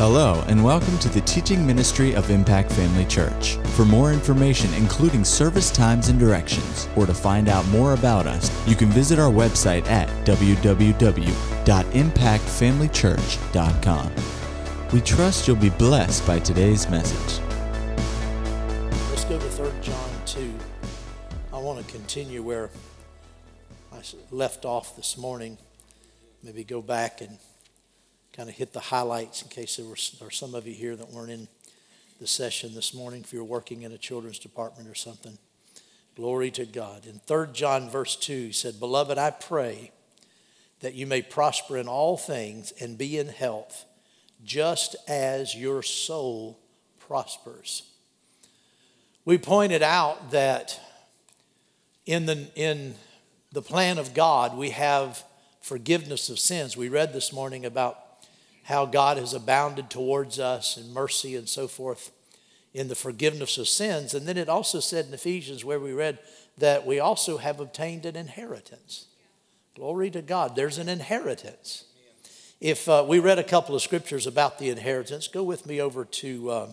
Hello, and welcome to the teaching ministry of Impact Family Church. For more information, including service times and directions, or to find out more about us, you can visit our website at www.impactfamilychurch.com. We trust you'll be blessed by today's message. Let's go to 3 John 2. I want to continue where I left off this morning. Maybe go back and kind of hit the highlights in case there were or some of you here that weren't in the session this morning if you're working in a children's department or something. Glory to God. In 3 John verse 2, he said, Beloved, I pray that you may prosper in all things and be in health, just as your soul prospers. We pointed out that in the, in the plan of God, we have forgiveness of sins. We read this morning about how God has abounded towards us in mercy and so forth in the forgiveness of sins. And then it also said in Ephesians, where we read that we also have obtained an inheritance. Glory to God. There's an inheritance. If uh, we read a couple of scriptures about the inheritance, go with me over to, uh,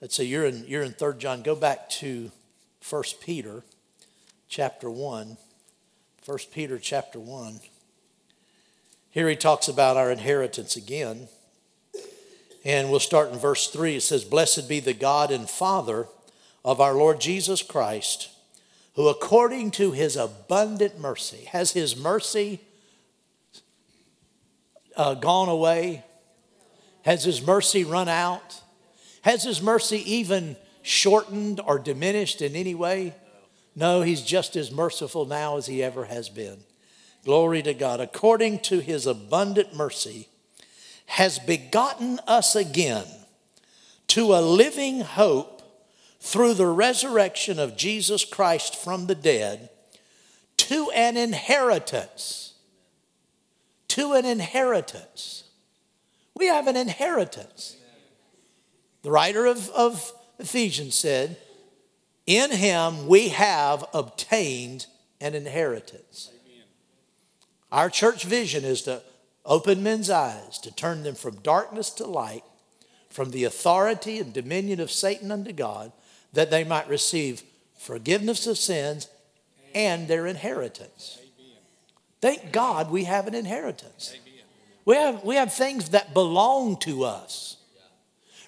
let's say you're in, you're in 3 John, go back to 1 Peter chapter 1. 1 Peter chapter 1. Here he talks about our inheritance again. And we'll start in verse 3. It says, Blessed be the God and Father of our Lord Jesus Christ, who according to his abundant mercy, has his mercy uh, gone away? Has his mercy run out? Has his mercy even shortened or diminished in any way? No, he's just as merciful now as he ever has been. Glory to God. According to his abundant mercy, has begotten us again to a living hope through the resurrection of Jesus Christ from the dead to an inheritance. To an inheritance. We have an inheritance. The writer of, of Ephesians said, In him we have obtained an inheritance. Our church vision is to open men's eyes, to turn them from darkness to light, from the authority and dominion of Satan unto God, that they might receive forgiveness of sins and their inheritance. Thank God we have an inheritance. We have, we have things that belong to us.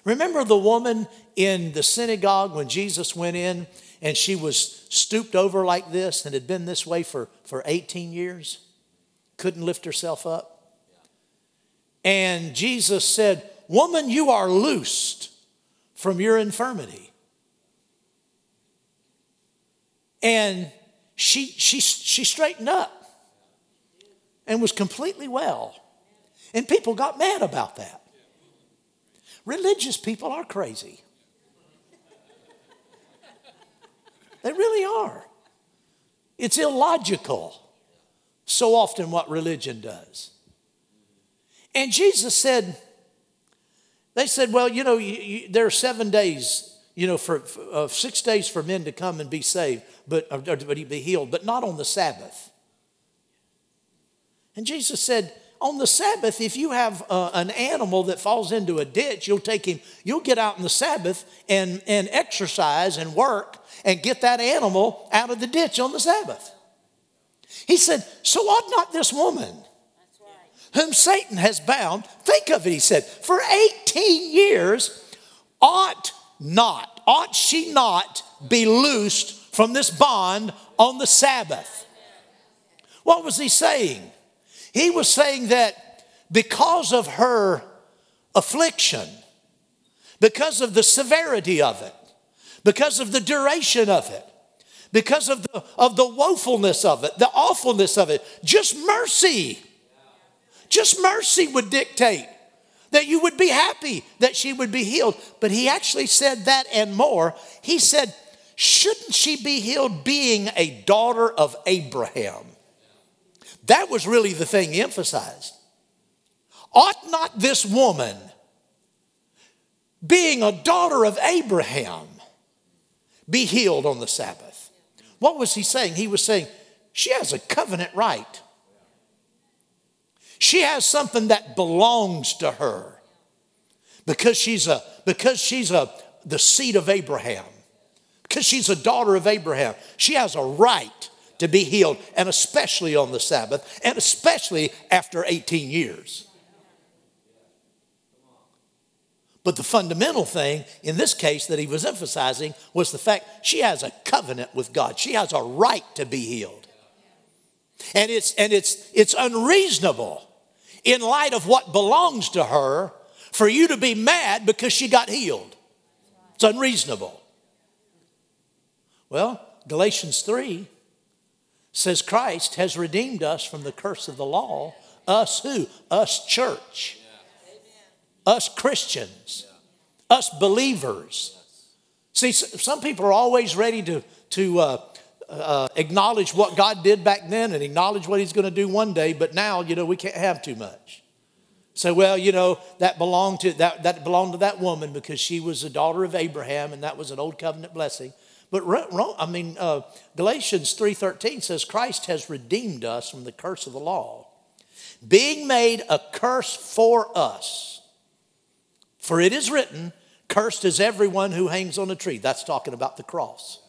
Remember the woman in the synagogue when Jesus went in and she was stooped over like this and had been this way for, for 18 years? Couldn't lift herself up. And Jesus said, Woman, you are loosed from your infirmity. And she, she, she straightened up and was completely well. And people got mad about that. Religious people are crazy. They really are. It's illogical so often what religion does. And Jesus said, they said, well, you know, you, you, there are seven days, you know, for, for uh, six days for men to come and be saved, but, or, or be healed, but not on the Sabbath. And Jesus said, on the Sabbath, if you have uh, an animal that falls into a ditch, you'll take him, you'll get out on the Sabbath and, and exercise and work and get that animal out of the ditch on the Sabbath. He said, So ought not this woman, whom Satan has bound, think of it, he said, for 18 years, ought not, ought she not be loosed from this bond on the Sabbath? What was he saying? He was saying that because of her affliction, because of the severity of it, because of the duration of it, because of the, of the woefulness of it, the awfulness of it. Just mercy. Just mercy would dictate that you would be happy that she would be healed. But he actually said that and more. He said, Shouldn't she be healed being a daughter of Abraham? That was really the thing emphasized. Ought not this woman, being a daughter of Abraham, be healed on the Sabbath? What was he saying? He was saying, she has a covenant right. She has something that belongs to her. because she's a because she's a the seed of Abraham, because she's a daughter of Abraham, she has a right to be healed, and especially on the Sabbath, and especially after 18 years. But the fundamental thing in this case that he was emphasizing was the fact she has a covenant with God. She has a right to be healed. And it's and it's it's unreasonable in light of what belongs to her for you to be mad because she got healed. It's unreasonable. Well, Galatians 3 says Christ has redeemed us from the curse of the law. Us who? Us church. Us Christians. Us believers. See, some people are always ready to, to uh, uh, acknowledge what God did back then and acknowledge what He's going to do one day, but now, you know, we can't have too much. So, well, you know, that belonged to that, that belonged to that woman because she was a daughter of Abraham, and that was an old covenant blessing. But I mean, uh, Galatians three thirteen says Christ has redeemed us from the curse of the law, being made a curse for us. For it is written, "Cursed is everyone who hangs on a tree." That's talking about the cross.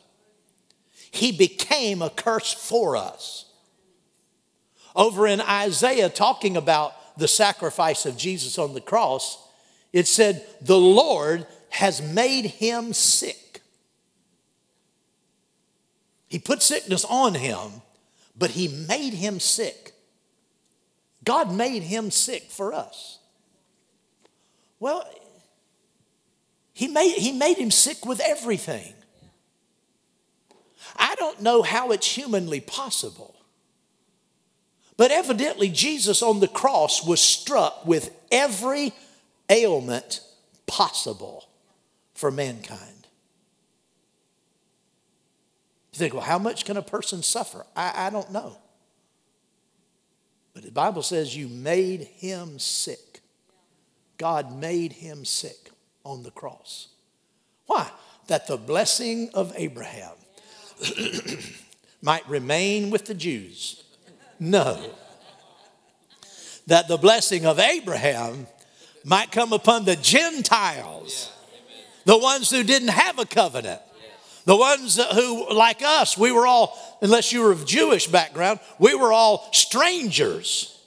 He became a curse for us. Over in Isaiah, talking about the sacrifice of Jesus on the cross, it said, The Lord has made him sick. He put sickness on him, but he made him sick. God made him sick for us. Well, he made, he made him sick with everything. I don't know how it's humanly possible. But evidently, Jesus on the cross was struck with every ailment possible for mankind. You think, well, how much can a person suffer? I, I don't know. But the Bible says you made him sick. God made him sick on the cross. Why? That the blessing of Abraham might remain with the Jews no. That the blessing of Abraham might come upon the Gentiles, the ones who didn't have a covenant. The ones who, like us, we were all, unless you were of Jewish background, we were all strangers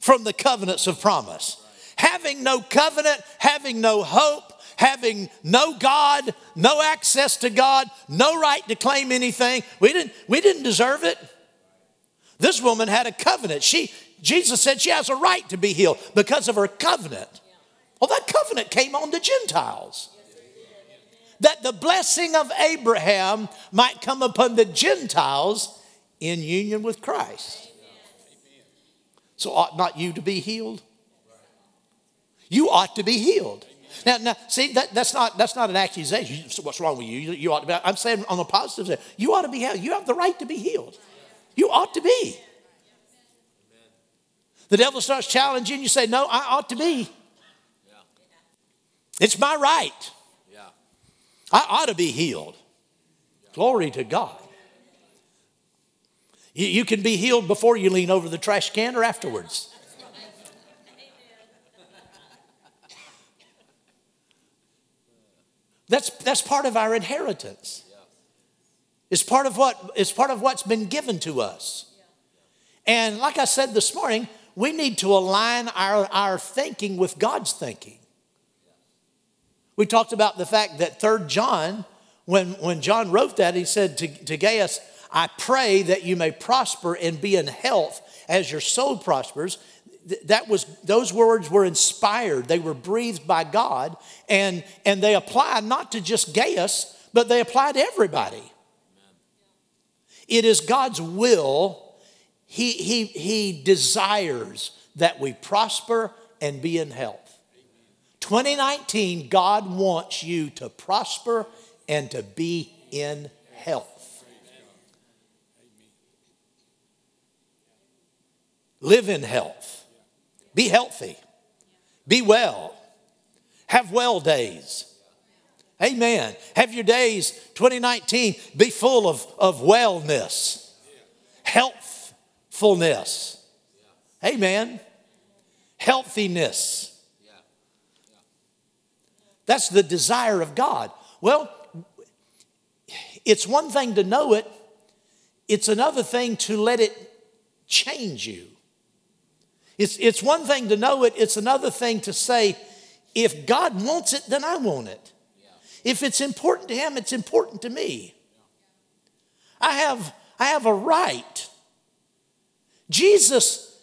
from the covenants of promise. Having no covenant, having no hope, having no God, no access to God, no right to claim anything. We didn't, we didn't deserve it. This woman had a covenant. She, Jesus said she has a right to be healed because of her covenant. Well, that covenant came on the Gentiles. That the blessing of Abraham might come upon the Gentiles in union with Christ. So, ought not you to be healed? You ought to be healed. Now, now see, that, that's, not, that's not an accusation. What's wrong with you? You, you ought to be, I'm saying on the positive side, you ought to be healed. You have the right to be healed. You ought to be. The devil starts challenging you, say, No, I ought to be. It's my right. I ought to be healed. Glory to God. You, you can be healed before you lean over the trash can or afterwards. That's, that's part of our inheritance. It's part of what it's part of what's been given to us. And like I said this morning, we need to align our, our thinking with God's thinking. We talked about the fact that Third John, when, when John wrote that, he said to, to Gaius, I pray that you may prosper and be in health as your soul prospers. That was those words were inspired. They were breathed by God, and, and they apply not to just Gaius, but they apply to everybody. It is God's will. He, he, he desires that we prosper and be in health. 2019, God wants you to prosper and to be in health. Live in health. Be healthy. Be well. Have well days. Amen. Have your days 2019 be full of, of wellness, healthfulness. Amen. Healthiness. That's the desire of God. Well, it's one thing to know it, it's another thing to let it change you. It's, it's one thing to know it, it's another thing to say, if God wants it, then I want it. If it's important to Him, it's important to me. I have, I have a right. Jesus,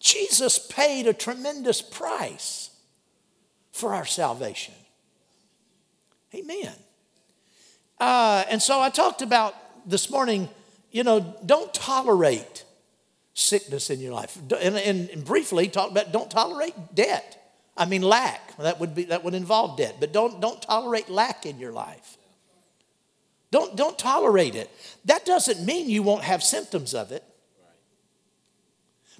Jesus paid a tremendous price for our salvation. Amen. Uh, and so I talked about this morning, you know, don't tolerate sickness in your life. And, and, briefly talk about don't tolerate debt. I mean lack. That would be that would involve debt. But don't don't tolerate lack in your life. Don't don't tolerate it. That doesn't mean you won't have symptoms of it.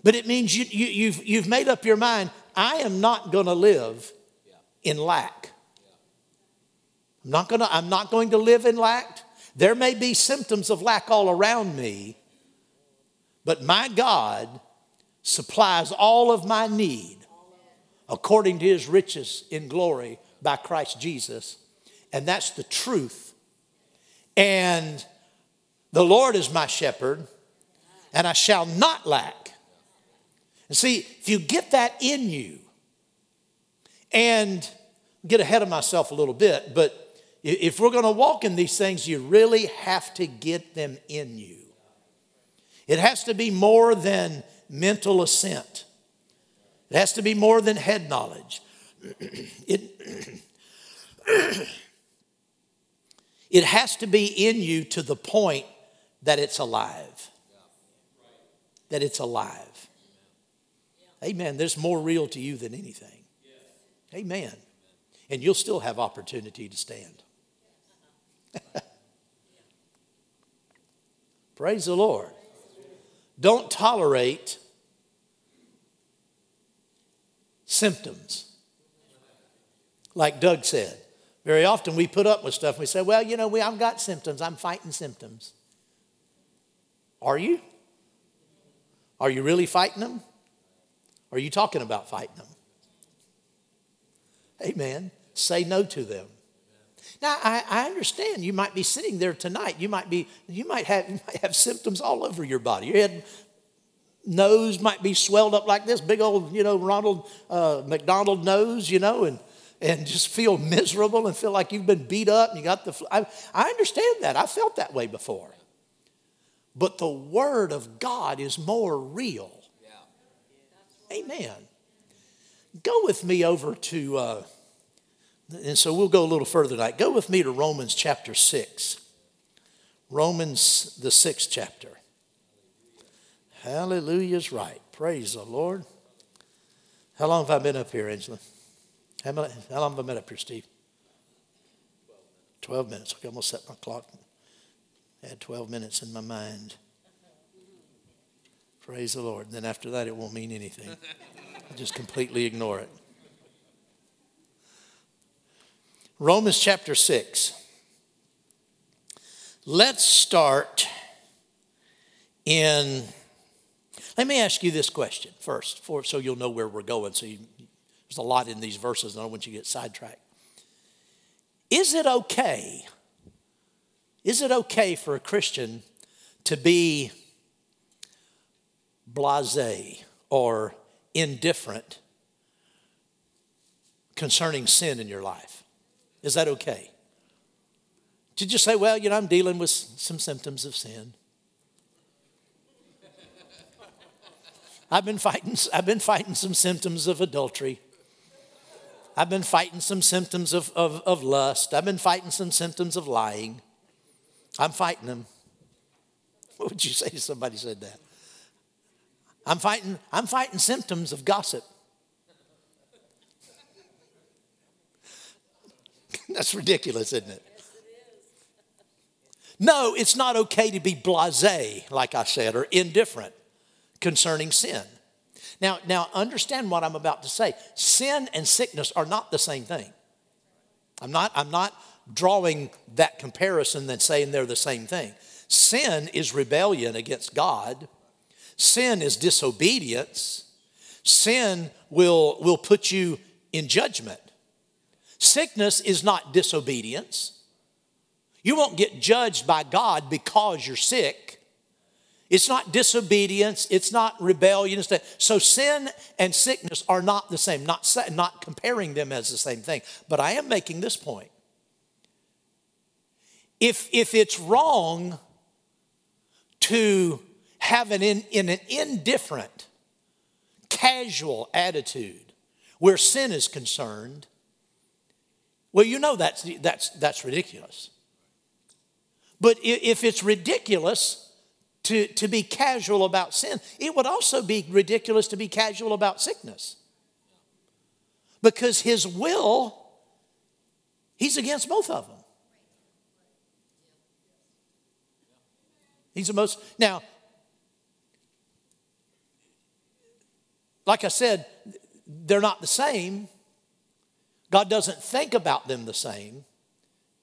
But it means you, you, you've, you've made up your mind, I am not going to live in lack. I'm not, gonna, I'm not going to live in lack. There may be symptoms of lack all around me, but my God supplies all of my need according to his riches in glory by Christ Jesus. And that's the truth. And the Lord is my shepherd, and I shall not lack. And see, if you get that in you, and get ahead of myself a little bit, but if we're going to walk in these things, you really have to get them in you. It has to be more than mental assent, it has to be more than head knowledge. it, it has to be in you to the point that it's alive. That it's alive. Amen. There's more real to you than anything. Amen. And you'll still have opportunity to stand. Praise the Lord. Don't tolerate symptoms. Like Doug said, very often we put up with stuff and we say, well, you know, we, I've got symptoms. I'm fighting symptoms. Are you? Are you really fighting them? Are you talking about fighting them? Amen. Say no to them. Now, I, I, understand you might be sitting there tonight. You might be, you might have, you might have symptoms all over your body. Your head, nose might be swelled up like this, big old, you know, Ronald uh, McDonald nose, you know, and and just feel miserable and feel like you've been beat up and you got the. I, I understand that. I felt that way before. But the Word of God is more real. Yeah. Amen. Go with me over to. Uh, and so we'll go a little further tonight. Go with me to Romans chapter 6. Romans, the sixth chapter. Hallelujah's right. Praise the Lord. How long have I been up here, Angela? How, long have I been up here, Steve? 12 minutes. Going to set my clock. I had 12 minutes in my mind. Praise the Lord. And then after that, it won't mean anything. I'll just completely ignore it. Romans chapter 6. Let's start in. Let me ask you this question first, for, so you'll know where we're going. So you, there's a lot in these verses, and I don't want you to get sidetracked. Is it okay? Is it okay for a Christian to be blase or indifferent concerning sin in your life? Is that okay? To just say, well, you know, I'm dealing with some symptoms of sin. I've been fighting, I've been fighting some symptoms of adultery. I've been fighting some symptoms of, of, of lust. I've been fighting some symptoms of lying. I'm fighting them. What would you say if somebody said that? I'm fighting, I'm fighting symptoms of gossip. That's ridiculous, isn't it? No, it's not okay to be blase, like I said, or indifferent concerning sin. Now, now understand what I'm about to say. Sin and sickness are not the same thing. I'm not, I'm not drawing that comparison and saying they're the same thing. Sin is rebellion against God. Sin is disobedience. Sin will, will put you in judgment. Sickness is not disobedience. You won't get judged by God because you're sick. It's not disobedience, it's not rebellion. So sin and sickness are not the same, not, not comparing them as the same thing. But I am making this point. If, if it's wrong to have an, in, in an indifferent, casual attitude where sin is concerned, well, you know that's, that's, that's ridiculous. But if it's ridiculous to, to be casual about sin, it would also be ridiculous to be casual about sickness. Because his will, he's against both of them. He's the most, now, like I said, they're not the same. God doesn't think about them the same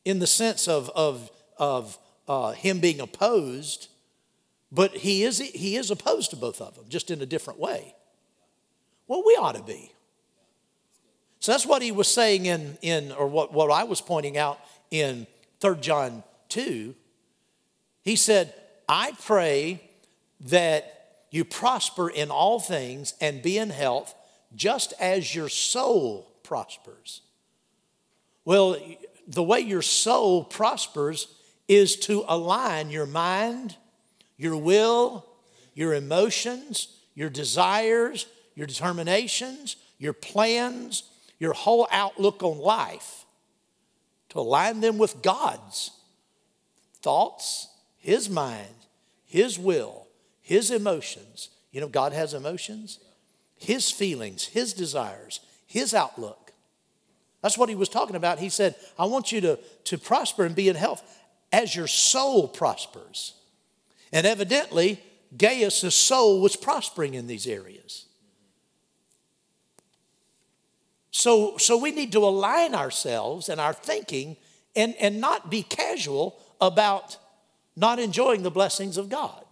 in the sense of, of, of uh, Him being opposed, but he is, he is opposed to both of them, just in a different way. Well, we ought to be. So that's what he was saying in, in or what, what I was pointing out in 3 John 2. He said, I pray that you prosper in all things and be in health, just as your soul prospers. Well, the way your soul prospers is to align your mind, your will, your emotions, your desires, your determinations, your plans, your whole outlook on life, to align them with God's thoughts, His mind, His will, His emotions. You know, God has emotions, His feelings, His desires, His outlook. That's what he was talking about. He said, I want you to, to prosper and be in health as your soul prospers. And evidently, Gaius' soul was prospering in these areas. So, so we need to align ourselves and our thinking and, and not be casual about not enjoying the blessings of God.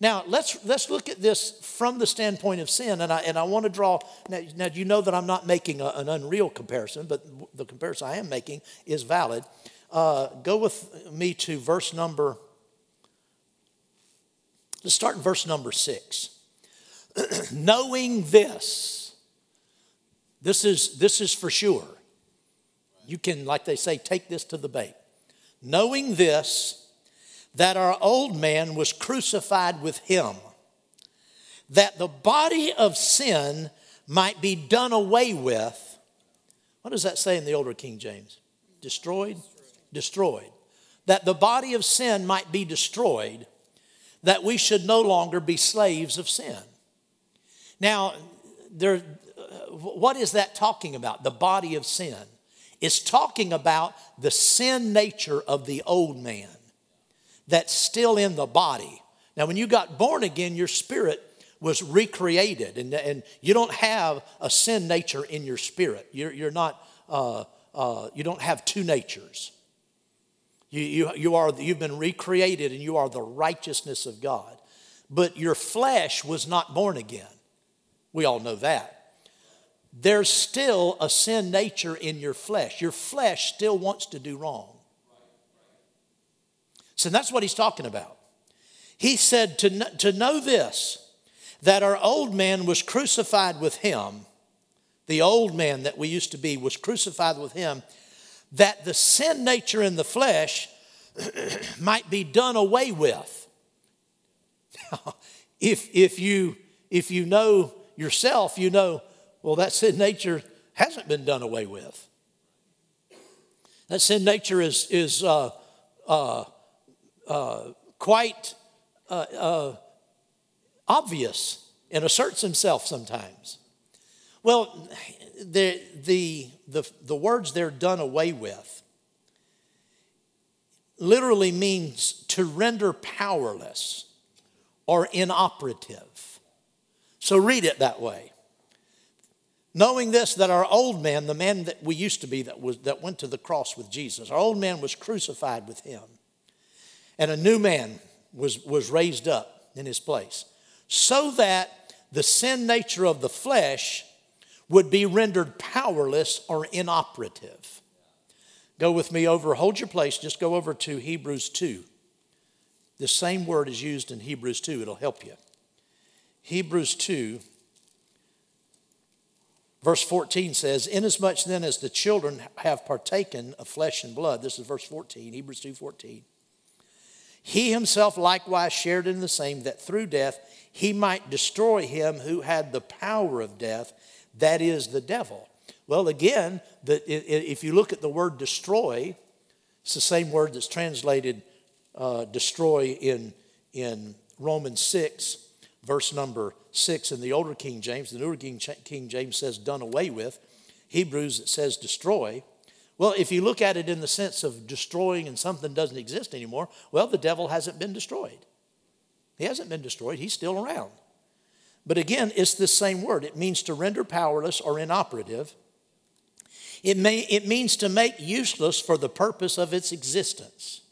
Now, let's, let's look at this from the standpoint of sin, and I, and I want to draw. Now, now you know that I'm not making a, an unreal comparison, but the comparison I am making is valid. Uh, go with me to verse number, let's start in verse number six. Knowing this, this is, this is for sure. You can, like they say, take this to the bank. Knowing this, that our old man was crucified with him, that the body of sin might be done away with. What does that say in the older King James? Destroyed? Destroyed. That the body of sin might be destroyed, that we should no longer be slaves of sin. Now, there, what is that talking about? The body of sin. It's talking about the sin nature of the old man that's still in the body. Now, when you got born again, your spirit was recreated, and, and you don't have a sin nature in your spirit. You're, you're not, uh, uh, you don't have two natures. You, you, you are, you've been recreated and you are the righteousness of God. But your flesh was not born again. We all know that. There's still a sin nature in your flesh. Your flesh still wants to do wrong. So that's what he's talking about. He said to, to know this, that our old man was crucified with him, the old man that we used to be was crucified with him, that the sin nature in the flesh might be done away with. if, if, you, if you know yourself, you know, well, that sin nature hasn't been done away with. That sin nature is, is uh, uh, uh, quite uh, uh, obvious and asserts himself sometimes. Well, the, the, the, the words they're done away with literally means to render powerless or inoperative. So read it that way. Knowing this, that our old man, the man that we used to be that, was, that went to the cross with Jesus, our old man was crucified with him and a new man was, was raised up in his place. So that the sin nature of the flesh would be rendered powerless or inoperative. Go with me over, hold your place, just go over to Hebrews 2. The same word is used in Hebrews 2, it'll help you. Hebrews 2, verse 14 says, Inasmuch then as the children have partaken of flesh and blood, this is verse 14, Hebrews 2 14. He himself likewise shared in the same, that through death he might destroy him who had the power of death, that is the devil. Well, again, the, if you look at the word destroy, it's the same word that's translated uh, destroy in, in Romans 6, verse number 6 in the older King James. The newer King, King James says done away with. Hebrews, it says destroy. Well, if you look at it in the sense of destroying and something doesn't exist anymore, well, the devil hasn't been destroyed. He hasn't been destroyed, he's still around. But again, it's the same word. It means to render powerless or inoperative. It, may, it means to make useless for the purpose of its existence.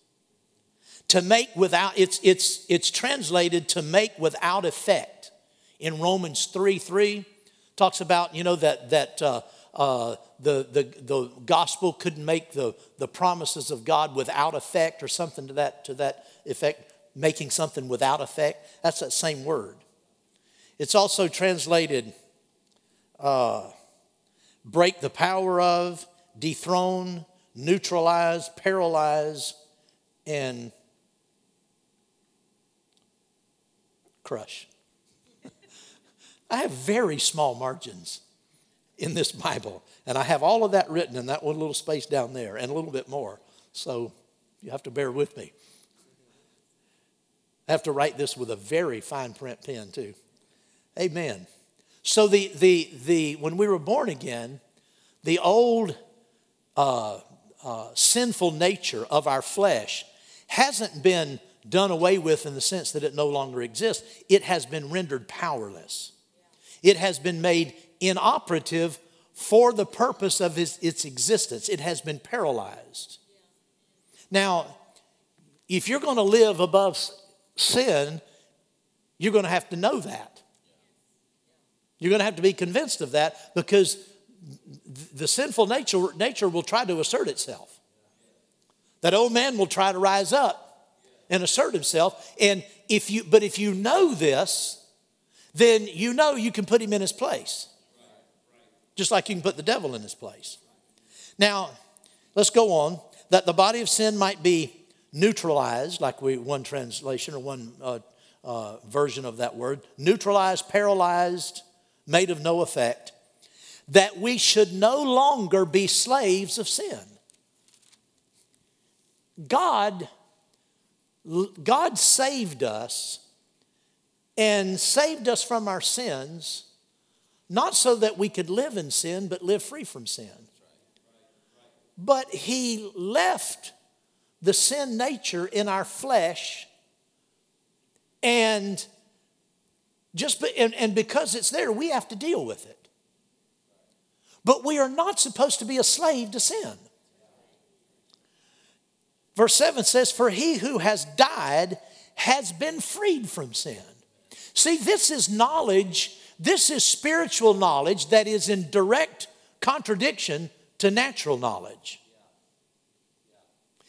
To make without, it's, it's, it's translated to make without effect. In Romans 3 3, talks about, you know, that, that uh, uh, the, the, the gospel couldn't make the, the promises of God without effect or something to that, to that effect, making something without effect. That's that same word. It's also translated uh, break the power of, dethrone, neutralize, paralyze, and crush. I have very small margins in this Bible. And I have all of that written in that one little space down there and a little bit more. So you have to bear with me. I have to write this with a very fine print pen, too. Amen. So the, the, the, when we were born again, the old uh, uh, sinful nature of our flesh hasn't been done away with in the sense that it no longer exists. It has been rendered powerless. It has been made inoperative for the purpose of its, its existence. It has been paralyzed. Now, if you're going to live above sin, you're going to have to know that. You're going to have to be convinced of that because the sinful nature, nature will try to assert itself. That old man will try to rise up and assert himself. And if you, but if you know this, then you know you can put him in his place. Just like you can put the devil in his place. Now, let's go on. That the body of sin might be neutralized, like we one translation or one uh, uh, version of that word, neutralized, paralyzed, made of no effect, that we should no longer be slaves of sin. God, God saved us and saved us from our sins, not so that we could live in sin, but live free from sin. But He left the sin nature in our flesh, and just and, and because it's there, we have to deal with it. But we are not supposed to be a slave to sin. Verse 7 says, For he who has died has been freed from sin. See, this is knowledge, this is spiritual knowledge that is in direct contradiction to natural knowledge.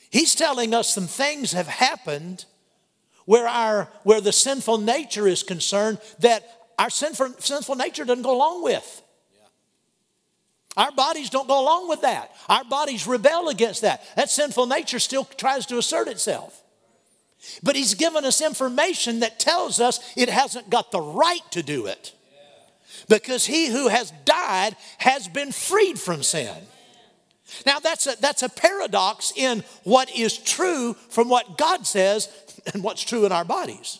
He's telling us some things have happened where, our, where the sinful nature is concerned that our sinful, sinful nature doesn't go along with. Our bodies don't go along with that. Our bodies rebel against that. That sinful nature still tries to assert itself. But he's given us information that tells us it hasn't got the right to do it. Because he who has died has been freed from sin. Now, that's a, that's a paradox in what is true from what God says and what's true in our bodies.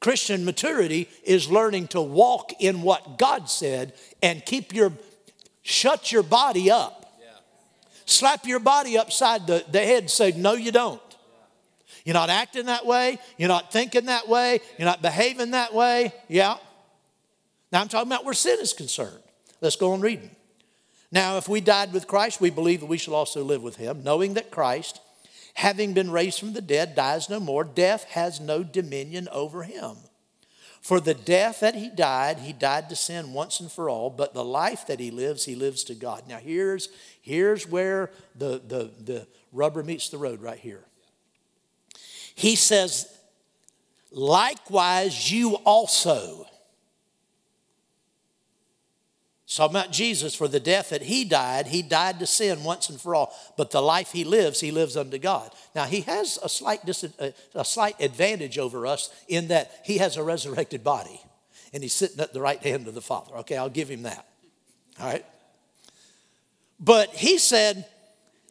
Christian maturity is learning to walk in what God said and keep your, shut your body up. Slap your body upside the, the head and say, No, you don't. You're not acting that way. You're not thinking that way. You're not behaving that way. Yeah. Now I'm talking about where sin is concerned. Let's go on reading. Now, if we died with Christ, we believe that we shall also live with him, knowing that Christ, having been raised from the dead, dies no more. Death has no dominion over him. For the death that he died, he died to sin once and for all, but the life that he lives, he lives to God. Now here's, here's where the, the, the rubber meets the road right here. He says, likewise, you also So about Jesus, for the death that he died, he died to sin once and for all. But the life he lives, he lives unto God. Now, he has a slight, dis- uh, a slight advantage over us in that he has a resurrected body and he's sitting at the right hand of the Father. Okay, I'll give him that. All right? But he said,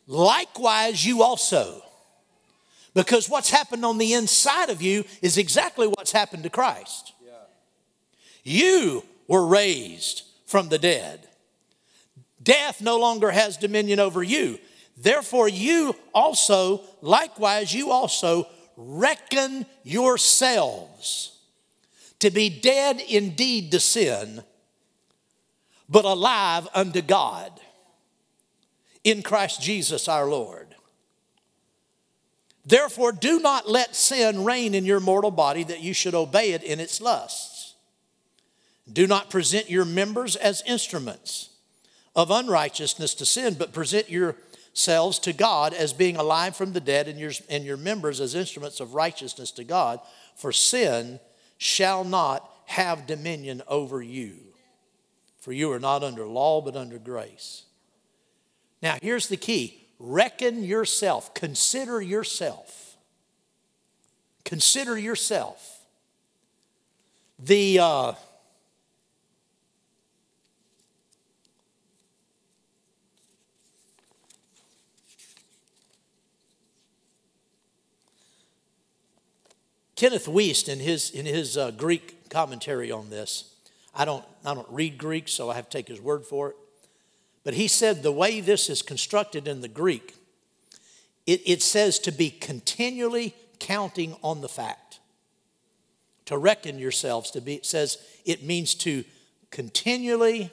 likewise, you also. Because what's happened on the inside of you is exactly what's happened to Christ. Yeah. You were raised from the dead. Death no longer has dominion over you. Therefore, you also, likewise, you also reckon yourselves to be dead indeed to sin, but alive unto God in Christ Jesus our Lord. Therefore, do not let sin reign in your mortal body that you should obey it in its lusts. Do not present your members as instruments of unrighteousness to sin, but present yourselves to God as being alive from the dead, and your, and your members as instruments of righteousness to God. For sin shall not have dominion over you. For you are not under law, but under grace. Now, here's the key reckon yourself, consider yourself. Consider yourself. The. Uh, Kenneth Wuest, in his, in his uh, Greek commentary on this, I don't, I don't read Greek, so I have to take his word for it. But he said the way this is constructed in the Greek, it, it says to be continually counting on the fact. To reckon yourselves, to be, it says it means to continually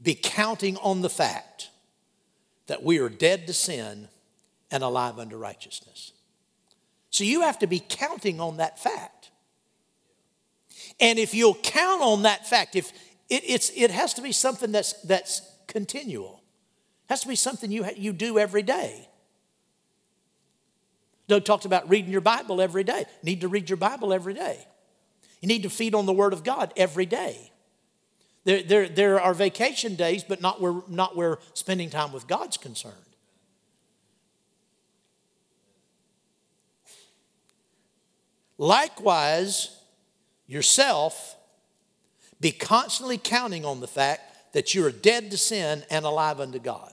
be counting on the fact that we are dead to sin and alive unto righteousness. So you have to be counting on that fact. And if you'll count on that fact, if it, it's, it has to be something that's, that's continual. It has to be something you, you do every day. Doug talked about reading your Bible every day. You need to read your Bible every day. You need to feed on the Word of God every day. There, there, there are vacation days, but not where, not where spending time with God's concerned. Likewise, yourself, be constantly counting on the fact that you are dead to sin and alive unto God.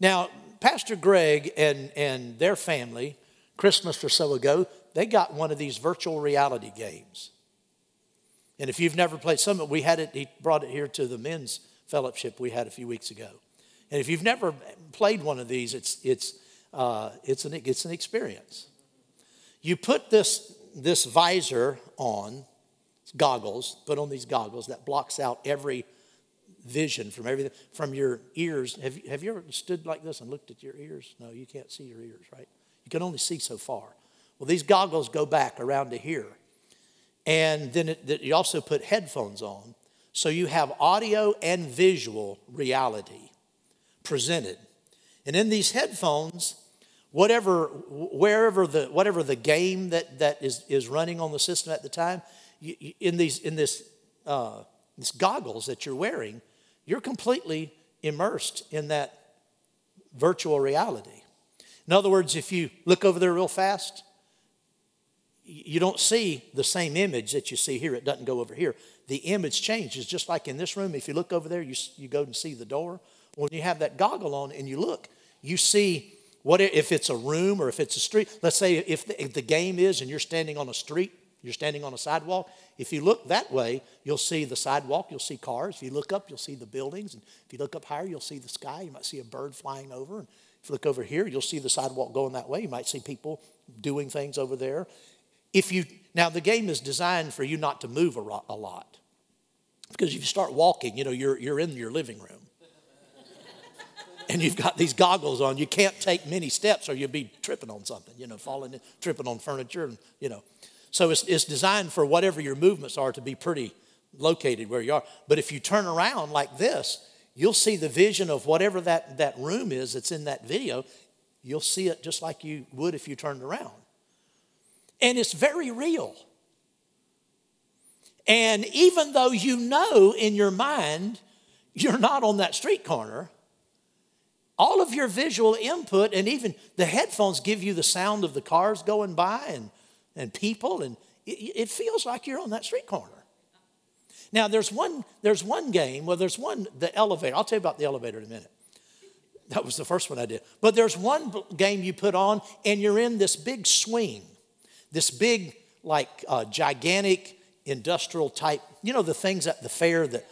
Now, Pastor Greg and, and their family, Christmas or so ago, they got one of these virtual reality games. And if you've never played some, we had it, he brought it here to the men's fellowship we had a few weeks ago. And if you've never played one of these, it's, it's, uh, it's, an, it's an experience. You put this, this visor on, goggles, put on these goggles that blocks out every vision from everything, from your ears. Have, have you ever stood like this and looked at your ears? No, you can't see your ears, right? You can only see so far. Well, these goggles go back around to here. And then it, you also put headphones on. So you have audio and visual reality presented. And in these headphones, whatever, wherever the, whatever the game that, that is, is running on the system at the time, you, you, in, these, in this, uh, this goggles that you're wearing, you're completely immersed in that virtual reality. In other words, if you look over there real fast, you don't see the same image that you see here. It doesn't go over here. The image changes, just like in this room. If you look over there, you, you go and see the door. When you have that goggle on and you look, you see what if it's a room or if it's a street? Let's say if the, if the game is and you're standing on a street, you're standing on a sidewalk. If you look that way, you'll see the sidewalk, you'll see cars. If you look up, you'll see the buildings. And if you look up higher, you'll see the sky. You might see a bird flying over. And if you look over here, you'll see the sidewalk going that way. You might see people doing things over there. If you now the game is designed for you not to move a lot. Because if you start walking, you know, you're, you're in your living room and you've got these goggles on, you can't take many steps or you'll be tripping on something, you know, falling, in, tripping on furniture, and, you know. So it's, it's designed for whatever your movements are to be pretty located where you are. But if you turn around like this, you'll see the vision of whatever that, that room is that's in that video. You'll see it just like you would if you turned around. And it's very real. And even though you know in your mind you're not on that street corner, all of your visual input and even the headphones give you the sound of the cars going by and, and people, and it, it feels like you're on that street corner. Now, there's one, there's one game, well, there's one, the elevator. I'll tell you about the elevator in a minute. That was the first one I did. But there's one game you put on, and you're in this big swing, this big, like, uh, gigantic industrial type, you know, the things at the fair that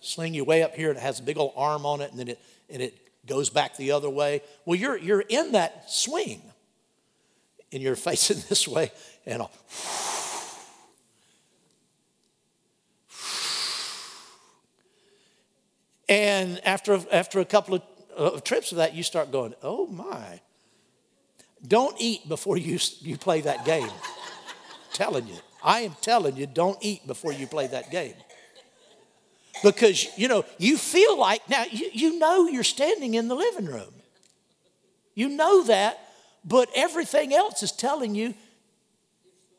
sling you way up here and it has a big old arm on it, and then it, and it goes back the other way. Well, you're, you're in that swing and you're facing this way and and after, after a couple of uh, trips of that, you start going, oh my. Don't eat before you, you play that game. telling you. I am telling you, don't eat before you play that game because you know you feel like now you, you know you're standing in the living room. You know that but everything else is telling you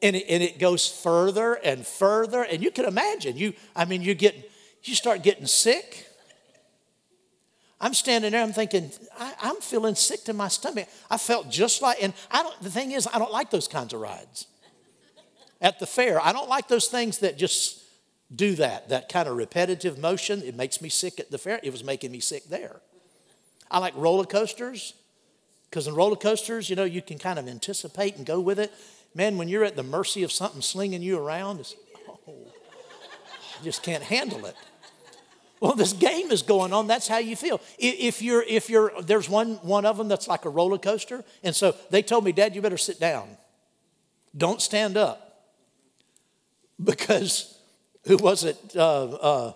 and it, and it goes further and further and you can imagine you i mean you get you start getting sick. I'm standing there i'm thinking I, i'm feeling sick to my stomach. I felt just like and i don't the thing is i don't like those kinds of rides. At the fair i don't like those things that just do that, that kind of repetitive motion. It makes me sick at the fair. It was making me sick there. I like roller coasters because in roller coasters, you know, you can kind of anticipate and go with it. Man, when you're at the mercy of something slinging you around, it's, oh, I just can't handle it. Well, this game is going on. That's how you feel. If you're, if you're, there's one, one of them that's like a roller coaster. And so they told me, Dad, you better sit down. Don't stand up. Because who was it? Uh, uh,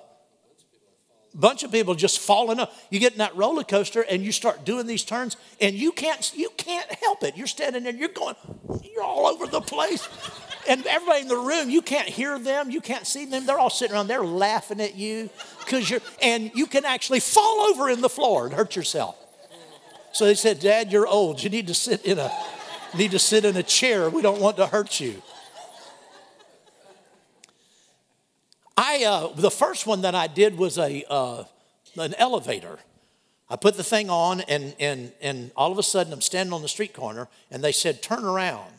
bunch of people just falling up. You get in that roller coaster and you start doing these turns, and you can't you can't help it. You're standing there, you're going, you're all over the place. And everybody in the room, you can't hear them, you can't see them. They're all sitting around, they're laughing at you because you're, and you can actually fall over in the floor and hurt yourself. So they said, Dad, you're old. You need to sit in a need to sit in a chair. We don't want to hurt you. I, uh, the first one that I did was a, uh, an elevator. I put the thing on, and, and, and all of a sudden I'm standing on the street corner, and they said, Turn around.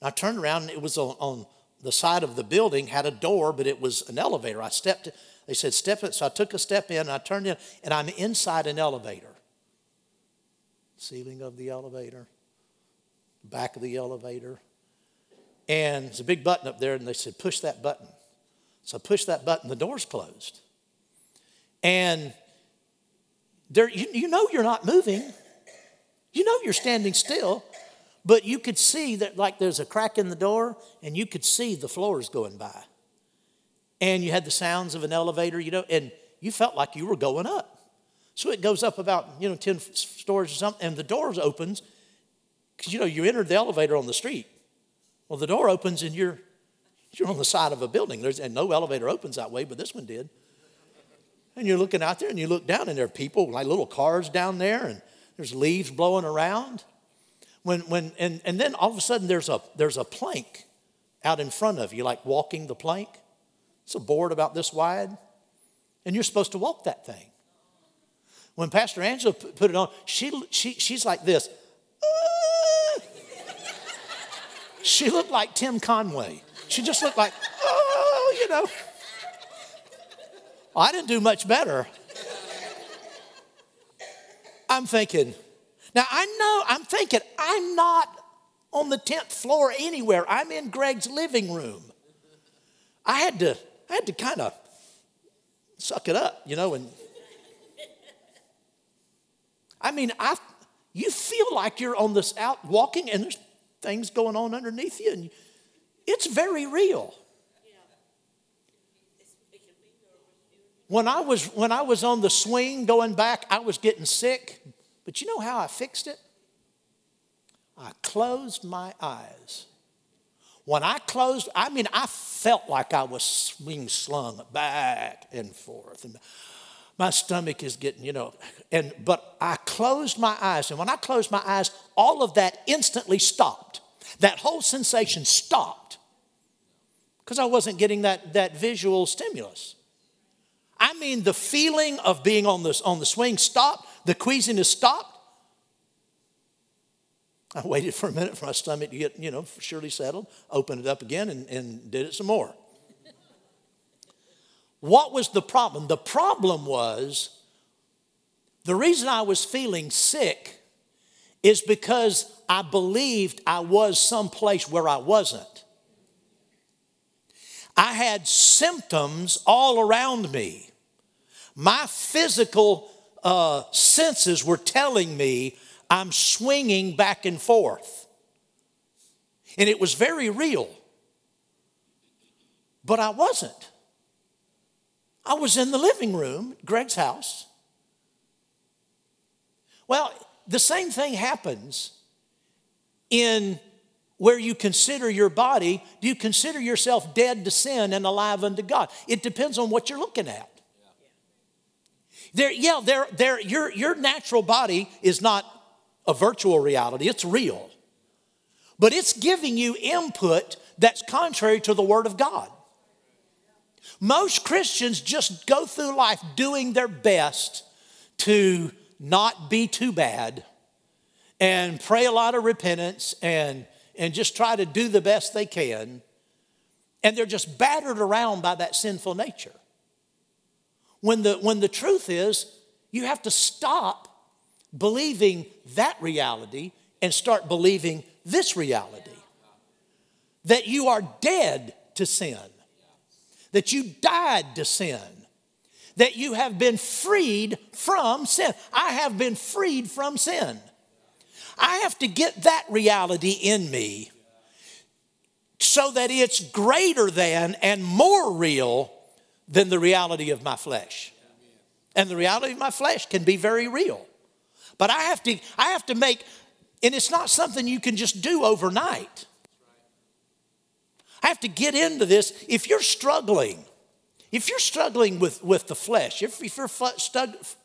And I turned around, and it was on, on the side of the building, had a door, but it was an elevator. I stepped, they said, Step it. So I took a step in, and I turned in, and I'm inside an elevator. Ceiling of the elevator, back of the elevator. And there's a big button up there, and they said, Push that button. So I push that button, the door's closed. And there, you, you know you're not moving. You know you're standing still, but you could see that like there's a crack in the door and you could see the floors going by. And you had the sounds of an elevator, you know, and you felt like you were going up. So it goes up about, you know, 10 stories or something, and the door opens because, you know, you entered the elevator on the street. Well, the door opens and you're you're on the side of a building. There's, and no elevator opens that way, but this one did. And you're looking out there and you look down, and there are people, like little cars down there, and there's leaves blowing around. When, when, and, and then all of a sudden, there's a, there's a plank out in front of you, like walking the plank. It's a board about this wide, and you're supposed to walk that thing. When Pastor Angela put it on, she, she, she's like this. She looked like Tim Conway. She just looked like, oh, you know. I didn't do much better. I'm thinking, now I know, I'm thinking, I'm not on the 10th floor anywhere. I'm in Greg's living room. I had to, I had to kind of suck it up, you know, and I mean, I you feel like you're on this out walking and there's things going on underneath you and it's very real. When I was when I was on the swing going back, I was getting sick. But you know how I fixed it? I closed my eyes. When I closed, I mean, I felt like I was being slung back and forth. And my stomach is getting, you know, and but I closed my eyes, and when I closed my eyes, all of that instantly stopped. That whole sensation stopped because I wasn't getting that, that visual stimulus. I mean, the feeling of being on, this, on the swing stopped, the queasiness stopped. I waited for a minute for my stomach to get, you know, surely settled, opened it up again, and, and did it some more. What was the problem? The problem was the reason I was feeling sick is because I believed I was someplace where I wasn't. I had symptoms all around me. My physical uh, senses were telling me I'm swinging back and forth. And it was very real. But I wasn't. I was in the living room, Greg's house. Well, the same thing happens in where you consider your body. Do you consider yourself dead to sin and alive unto God? It depends on what you're looking at. There, yeah, there, there, your, your natural body is not a virtual reality, it's real. But it's giving you input that's contrary to the Word of God. Most Christians just go through life doing their best to not be too bad and pray a lot of repentance and, and just try to do the best they can. And they're just battered around by that sinful nature. When the, when the truth is, you have to stop believing that reality and start believing this reality that you are dead to sin, that you died to sin, that you have been freed from sin. I have been freed from sin. I have to get that reality in me so that it's greater than and more real than the reality of my flesh. And the reality of my flesh can be very real. But I have to, I have to make, and it's not something you can just do overnight. I have to get into this. If you're struggling, if you're struggling with, with the flesh, if, if you're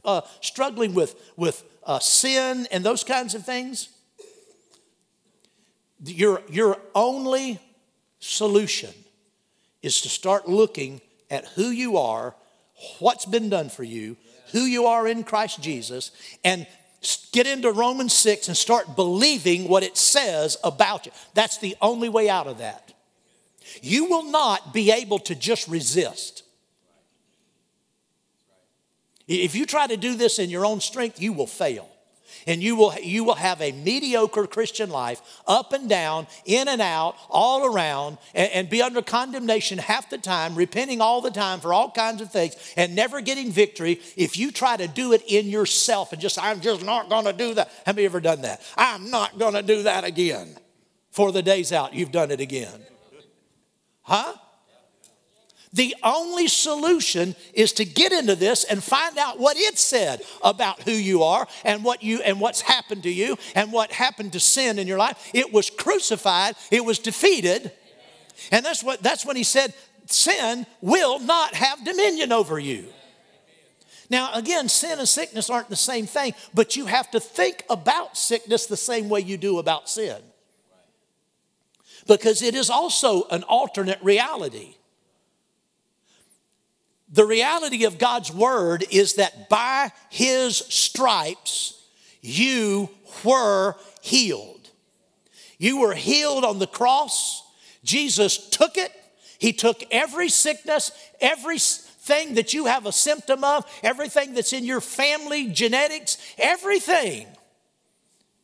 uh, struggling with, with uh, sin and those kinds of things, your, your only solution is to start looking at who you are, what's been done for you, who you are in Christ Jesus, and get into Romans 6 and start believing what it says about you. That's the only way out of that. You will not be able to just resist. If you try to do this in your own strength, you will fail and you will, you will have a mediocre Christian life, up and down, in and out, all around, and, and be under condemnation half the time, repenting all the time for all kinds of things, and never getting victory if you try to do it in yourself and just, I'm just not to do that. Have you ever done that? I'm not to do that again. For the day's out, you've done it again. Huh? The only solution is to get into this and find out what it said about who you are and what you and what's happened to you and what happened to sin in your life. It was crucified, it was defeated. And that's what that's when he said sin will not have dominion over you. Now, again, sin and sickness aren't the same thing, but you have to think about sickness the same way you do about sin. Because it is also an alternate reality. The reality of God's word is that by his stripes you were healed. You were healed on the cross. Jesus took it. He took every sickness, everything that you have a symptom of, everything that's in your family genetics, everything.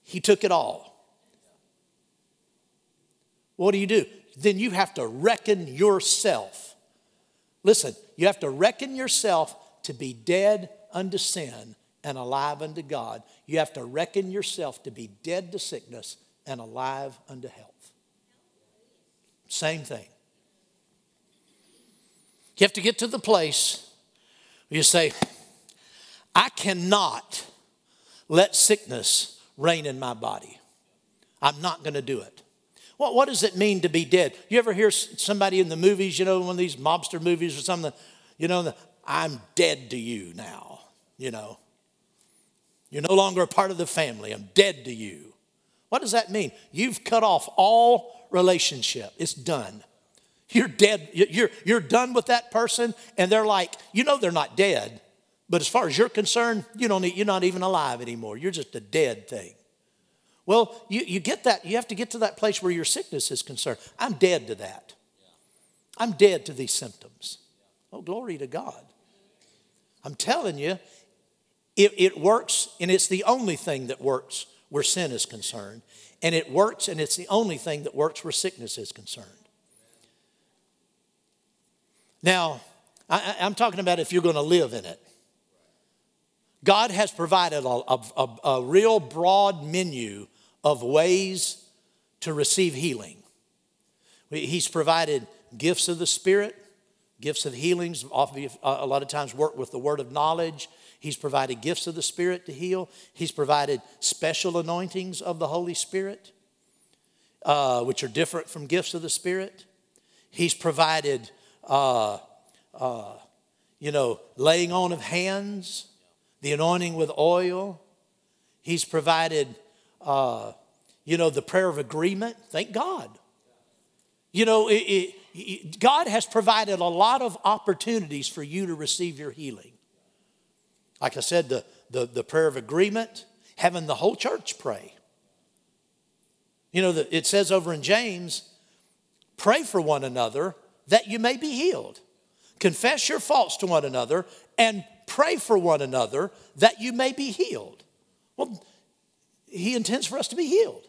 He took it all. What do you do? Then you have to reckon yourself. Listen, you have to reckon yourself to be dead unto sin and alive unto God. You have to reckon yourself to be dead to sickness and alive unto health. Same thing. You have to get to the place where you say, I cannot let sickness reign in my body. I'm not going to do it. What, what does it mean to be dead? You ever hear somebody in the movies, you know, one of these mobster movies or something, you know, I'm dead to you now, you know. You're no longer a part of the family. I'm dead to you. What does that mean? You've cut off all relationship. It's done. You're dead. You're, you're done with that person, and they're like, you know, they're not dead. But as far as you're concerned, you don't, you're not even alive anymore. You're just a dead thing. Well, you, you get that. You have to get to that place where your sickness is concerned. I'm dead to that. I'm dead to these symptoms. Oh, glory to God. I'm telling you, it, it works, and it's the only thing that works where sin is concerned. And it works, and it's the only thing that works where sickness is concerned. Now, I, am talking about if you're going to live in it. God has provided a, a, a, real broad menu of ways to receive healing. He's provided gifts of the Spirit, gifts of healings, often, a lot of times work with the word of knowledge. He's provided gifts of the Spirit to heal. He's provided special anointings of the Holy Spirit, uh, which are different from gifts of the Spirit. He's provided, uh, uh, you know, laying on of hands, the anointing with oil. He's provided, uh, you know, the prayer of agreement. Thank God. You know, it, it, God has provided a lot of opportunities for you to receive your healing. Like I said, the, the, the prayer of agreement, having the whole church pray. You know, it says over in James, pray for one another that you may be healed. Confess your faults to one another and pray for one another that you may be healed. Well, he intends for us to be healed.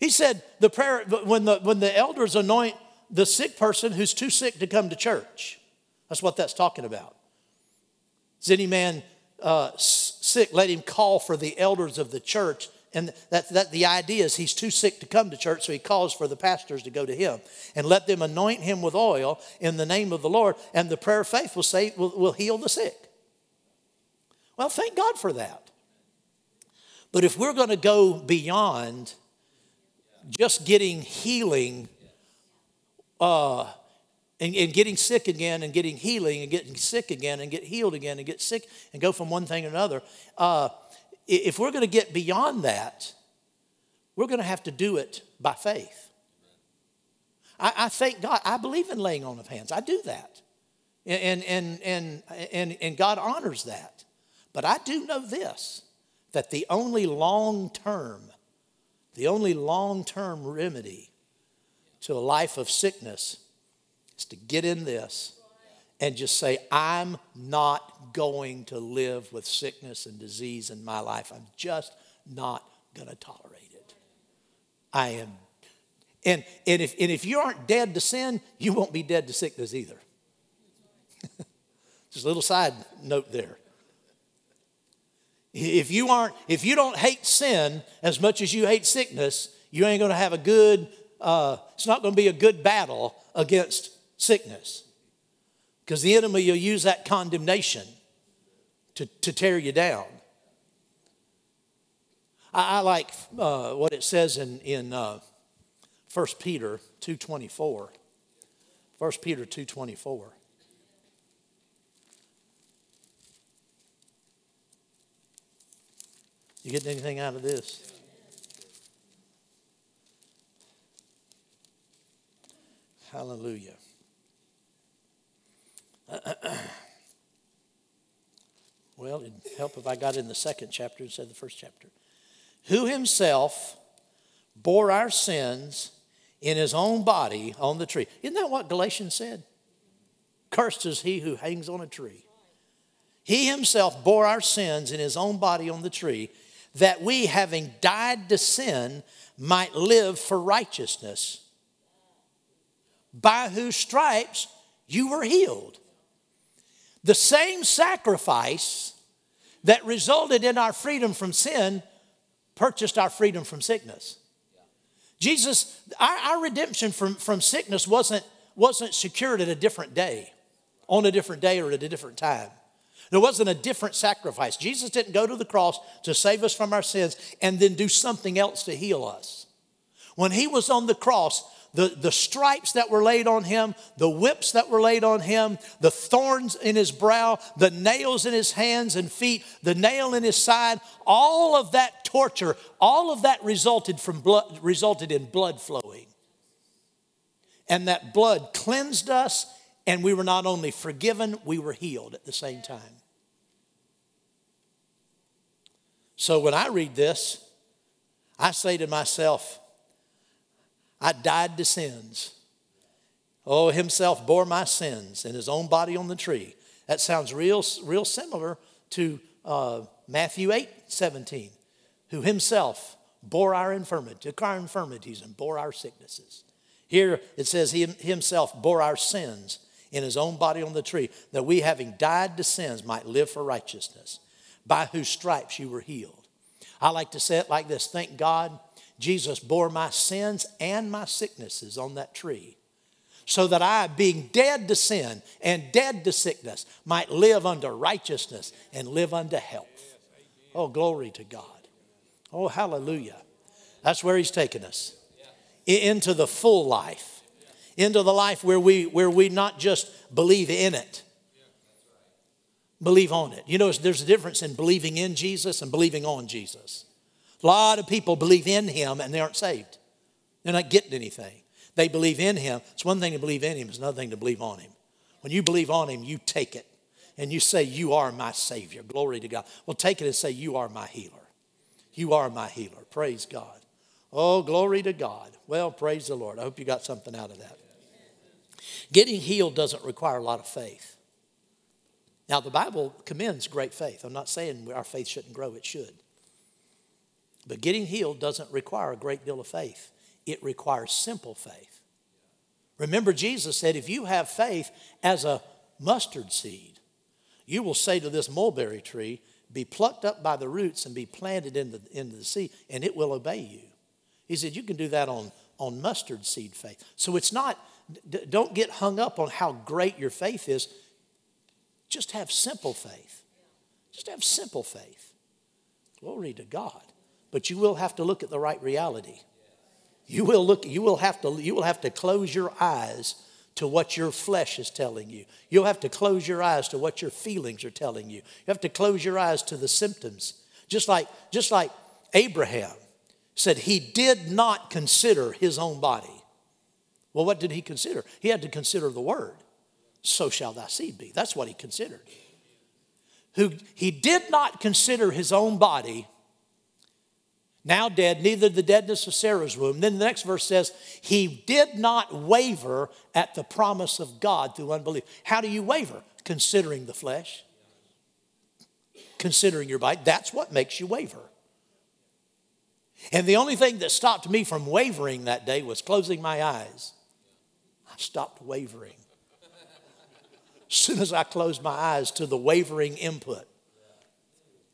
He said the prayer when the when the elders anoint the sick person who's too sick to come to church. That's what that's talking about. Is any man uh, sick? Let him call for the elders of the church. And that, that the idea is he's too sick to come to church, so he calls for the pastors to go to him and let them anoint him with oil in the name of the Lord, and the prayer of faith will say will, will heal the sick. Well, thank God for that. But if we're going to go beyond just getting healing uh, and, and getting sick again and getting healing and getting sick again and get healed again and get sick and go from one thing to another. Uh, if we're going to get beyond that, we're going to have to do it by faith. I, I thank God. I believe in laying on of hands. I do that. And, and, and, and, and God honors that. But I do know this that the only long term, the only long term remedy to a life of sickness is to get in this and just say, I'm not going to live with sickness and disease in my life. I'm just not going to tolerate it. I am. And, and, if, and if you aren't dead to sin, you won't be dead to sickness either. just a little side note there. If you aren't, if you don't hate sin as much as you hate sickness, you ain't going to have a good. Uh, it's not going to be a good battle against sickness. Because the enemy will use that condemnation to, to tear you down. I, I like uh, what it says in, in uh, 1 Peter 2.24. 1 Peter 2.24. You getting anything out of this? Hallelujah. well, it'd help if I got in the second chapter instead of the first chapter. Who himself bore our sins in his own body on the tree. Isn't that what Galatians said? Cursed is he who hangs on a tree. He himself bore our sins in his own body on the tree, that we, having died to sin, might live for righteousness, by whose stripes you were healed. The same sacrifice that resulted in our freedom from sin purchased our freedom from sickness. Jesus, our, our, redemption from, from sickness wasn't, wasn't secured at a different day, on a different day or at a different time. There wasn't a different sacrifice. Jesus didn't go to the cross to save us from our sins and then do something else to heal us. When he was on the cross, the, the stripes that were laid on him, the whips that were laid on him, the thorns in his brow, the nails in his hands and feet, the nail in his side, all of that torture, all of that resulted from blood, resulted in blood flowing. And that blood cleansed us, and we were not only forgiven, we were healed at the same time. So when I read this, I say to myself, I died to sins. Oh, himself bore my sins in his own body on the tree. That sounds real, real similar to uh, Matthew 8 17, who himself bore our infirmities, took our infirmities and bore our sicknesses. Here it says he himself bore our sins in his own body on the tree, that we, having died to sins, might live for righteousness, by whose stripes you were healed. I like to say it like this Thank God Jesus bore my sins and my sicknesses on that tree, so that I, being dead to sin and dead to sickness, might live unto righteousness and live unto health. Oh, glory to God. Oh, hallelujah. That's where He's taken us into the full life, into the life where we, where we not just believe in it, believe on it. You know, there's a difference in believing in Jesus and believing on Jesus. A lot of people believe in him and they aren't saved. They're not getting anything. They believe in him. It's one thing to believe in him, it's another thing to believe on him. When you believe on him, you take it and you say, You are my Savior. Glory to God. Well, take it and say, You are my healer. You are my healer. Praise God. Oh, glory to God. Well, praise the Lord. I hope you got something out of that. Getting healed doesn't require a lot of faith. Now, the Bible commends great faith. I'm not saying our faith shouldn't grow, it should. But getting healed doesn't require a great deal of faith, it requires simple faith. Remember, Jesus said, if you have faith as a mustard seed, you will say to this mulberry tree, be plucked up by the roots and be planted into, into the sea, and it will obey you. He said, you can do that on, on mustard seed faith. So it's not, don't get hung up on how great your faith is. Just have simple faith. Just have simple faith. Glory to God but you will have to look at the right reality. You will look, you will have to, you will have to close your eyes to what your flesh is telling you. You'll have to close your eyes to what your feelings are telling you. You have to close your eyes to the symptoms. Just like, just like Abraham said he did not consider his own body. Well, what did he consider? He had to consider the word. So shall thy seed be. That's what he considered. Who he did not consider his own body now dead, neither the deadness of Sarah's womb. Then the next verse says, He did not waver at the promise of God through unbelief. How do you waver? Considering the flesh, considering your bite. That's what makes you waver. And the only thing that stopped me from wavering that day was closing my eyes. I stopped wavering. Soon as I closed my eyes to the wavering input.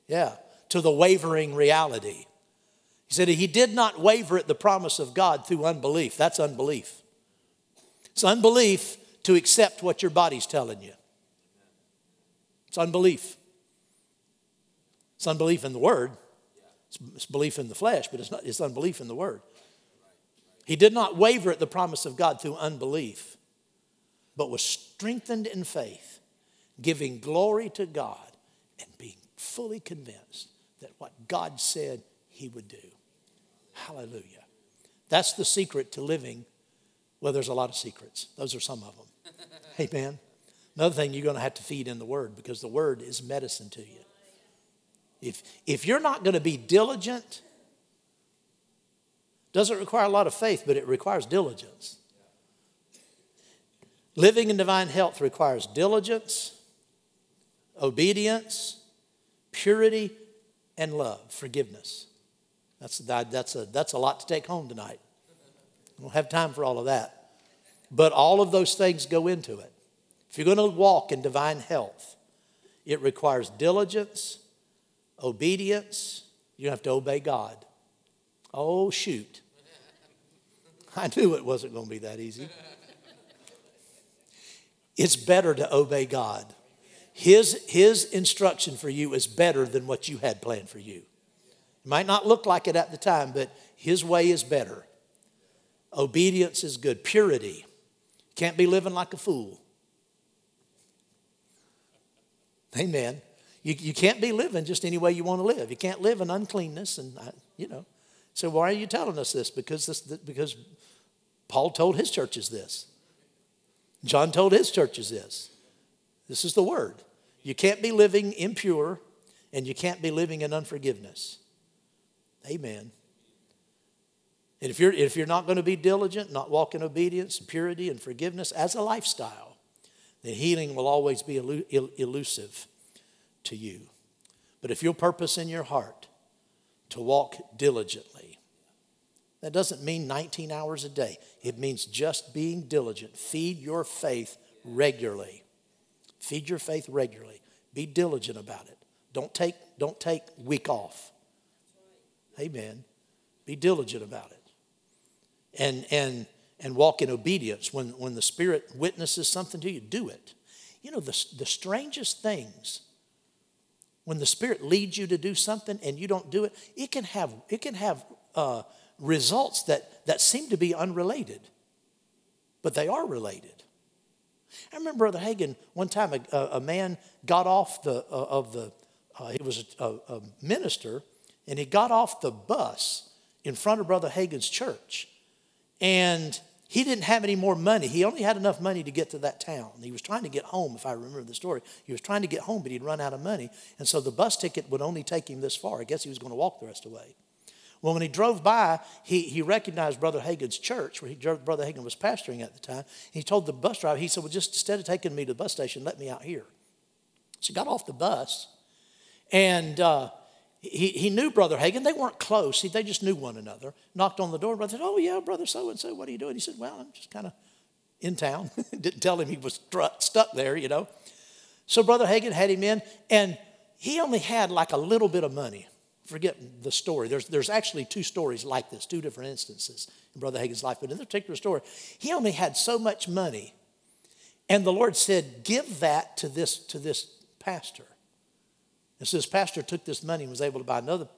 Yeah, to the wavering reality. He said he did not waver at the promise of God through unbelief. That's unbelief. It's unbelief to accept what your body's telling you. It's unbelief. It's unbelief in the word. It's belief in the flesh, but it's, not, it's unbelief in the word. He did not waver at the promise of God through unbelief, but was strengthened in faith, giving glory to God and being fully convinced that what God said he would do. Hallelujah. That's the secret to living. Well, there's a lot of secrets. Those are some of them. Amen. Another thing you're going to have to feed in the Word because the Word is medicine to you. If, if you're not going to be diligent, doesn't require a lot of faith, but it requires diligence. Living in divine health requires diligence, obedience, purity, and love, forgiveness. That's, that's, a, that's a lot to take home tonight. I don't have time for all of that. But all of those things go into it. If you're going to walk in divine health, it requires diligence, obedience. You have to obey God. Oh, shoot. I knew it wasn't going to be that easy. It's better to obey God. His, his instruction for you is better than what you had planned for you. It might not look like it at the time, but His way is better. Obedience is good. Purity. Can't be living like a fool. Amen. You, you can't be living just any way you want to live. You can't live in uncleanness and, uh, you know. So why are you telling us this? Because, this, because Paul told his churches this. John told his churches this. This is the word. You can't be living impure and you can't be living in unforgiveness. Amen. And if you're, if you're not going to be diligent, not walk in obedience, purity, and forgiveness as a lifestyle, then healing will always be elusive to you. But if you'll purpose in your heart to walk diligently, that doesn't mean 19 hours a day. It means just being diligent. Feed your faith regularly. Feed your faith regularly. Be diligent about it. Don't take, don't take week off. Amen. Be diligent about it. And, and, and walk in obedience. When, when the Spirit witnesses something to you, do it. You know, the, the strangest things, when the Spirit leads you to do something and you don't do it, it can have, it can have uh, results that, that seem to be unrelated, but they are related. I remember Brother Hagin, one time a, a man got off the, uh, of the, uh, he was a, a, minister, and he got off the bus in front of Brother Hagin's church. And he didn't have any more money. He only had enough money to get to that town. He was trying to get home, if I remember the story. He was trying to get home, but he'd run out of money. And so the bus ticket would only take him this far. I guess he was going to walk the rest of the way. Well, when he drove by, he, he recognized Brother Hagin's church, where he, Brother Hagin was pastoring at the time. He told the bus driver, he said, Well, just instead of taking me to the bus station, let me out here. So he got off the bus, and uh, he, he knew Brother Hagin. They weren't close, he, they just knew one another. Knocked on the door. Brother said, Oh, yeah, Brother so and so, what are you doing? He said, Well, I'm just kind of in town. Didn't tell him he was stuck there, you know. So Brother Hagin had him in, and he only had like a little bit of money forget the story. There's, there's actually two stories like this, two different instances in Brother Hagin's life. But in this particular story, he only had so much money. And the Lord said, Give that to this, to this pastor. And so this pastor took this money and was able to buy another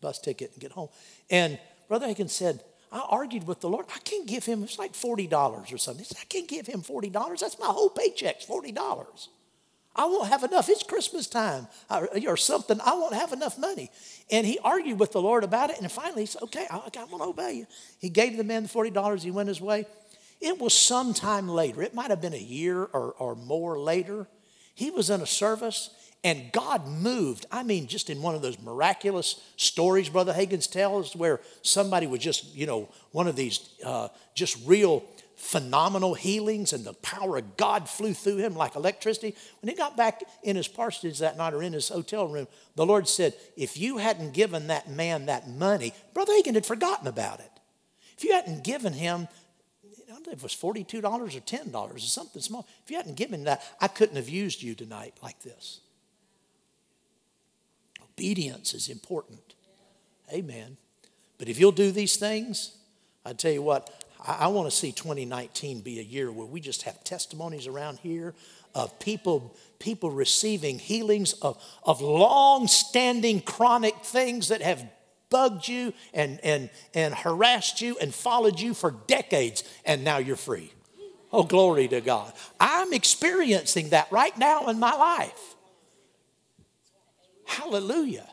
bus ticket and get home. And Brother Hagin said, I argued with the Lord. I can't give him, it's like $40 or something. Said, I can't give him $40. That's my whole paycheck, $40. I won't have enough. It's Christmas time or, something. I won't have enough money. And he argued with the Lord about it. And finally he said, Okay, I, am going to obey you. He gave the man the $40. He went his way. It was some time later. It might have been a year or, or more later. He was in a service and God moved. I mean, just in one of those miraculous stories Brother Hagin's tells, where somebody was just, you know, one of these uh, just real phenomenal healings and the power of God flew through him like electricity. When he got back in his parsonage that night or in his hotel room, the Lord said, If you hadn't given that man that money, Brother Hagin had forgotten about it. If you hadn't given him, I don't know if it was $42 or $10 or something small, if you hadn't given that, I couldn't have used you tonight like this. Obedience is important. Amen. But if you'll do these things, I tell you what, I, I want to see 2019 be a year where we just have testimonies around here of people, people receiving healings of, of long-standing chronic things that have bugged you and, and, and harassed you and followed you for decades, and now you're free. Oh, glory to God. I'm experiencing that right now in my life. Hallelujah.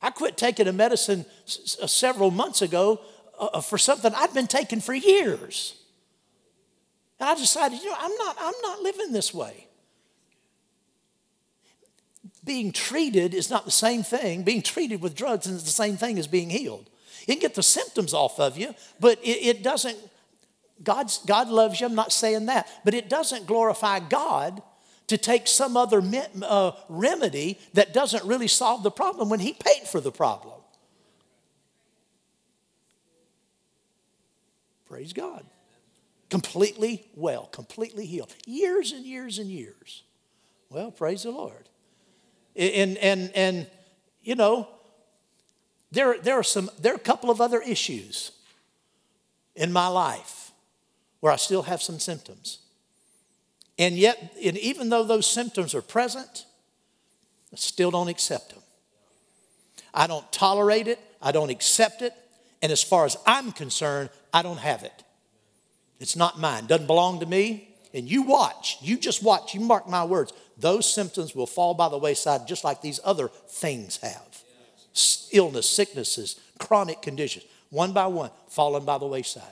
I quit taking a medicine s- several months ago uh, uh, for something I'd been taking for years. And I decided, you know, I'm not, I'm not living this way. Being treated is not the same thing. Being treated with drugs is the same thing as being healed. You can get the symptoms off of you, but it, it doesn't, God's, God loves you, I'm not saying that, but it doesn't glorify God to take some other uh, remedy that doesn't really solve the problem when He paid for the problem. Praise God. Completely well, completely healed. Years and years and years. Well, praise the Lord. And, and, and you know, there, there, are some, there are a couple of other issues in my life where I still have some symptoms. And yet, and even though those symptoms are present, I still don't accept them. I don't tolerate it. I don't accept it. And as far as I'm concerned, I don't have it. It's not mine. Doesn't belong to me. And you watch. You just watch. You mark my words. Those symptoms will fall by the wayside just like these other things have. Illness, sicknesses, chronic conditions, one by one, falling by the wayside.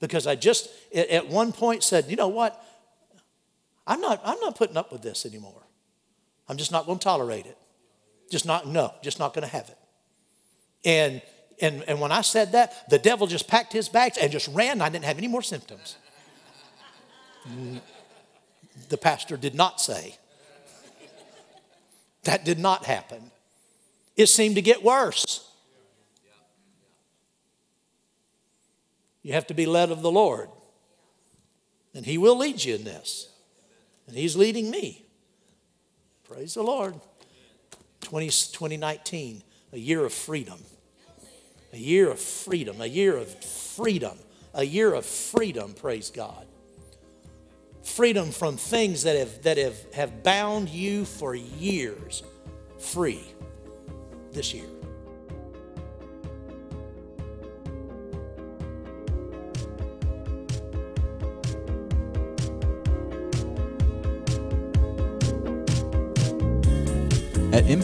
Because I just at one point said, you know what? I'm not, I'm not putting up with this anymore. I'm just not going to tolerate it. Just not, no, just not going to have it. And, and, and when I said that, the devil just packed his bags and just ran. I didn't have any more symptoms. the pastor did not say. That did not happen. It seemed to get worse. You have to be led of the Lord. And He will lead you in this. And He's leading me. Praise the Lord. 20, 2019, a year of freedom. A year of freedom. A year of freedom. A year of freedom, praise God. Freedom from things that have, that have, have bound you for years. Free this year.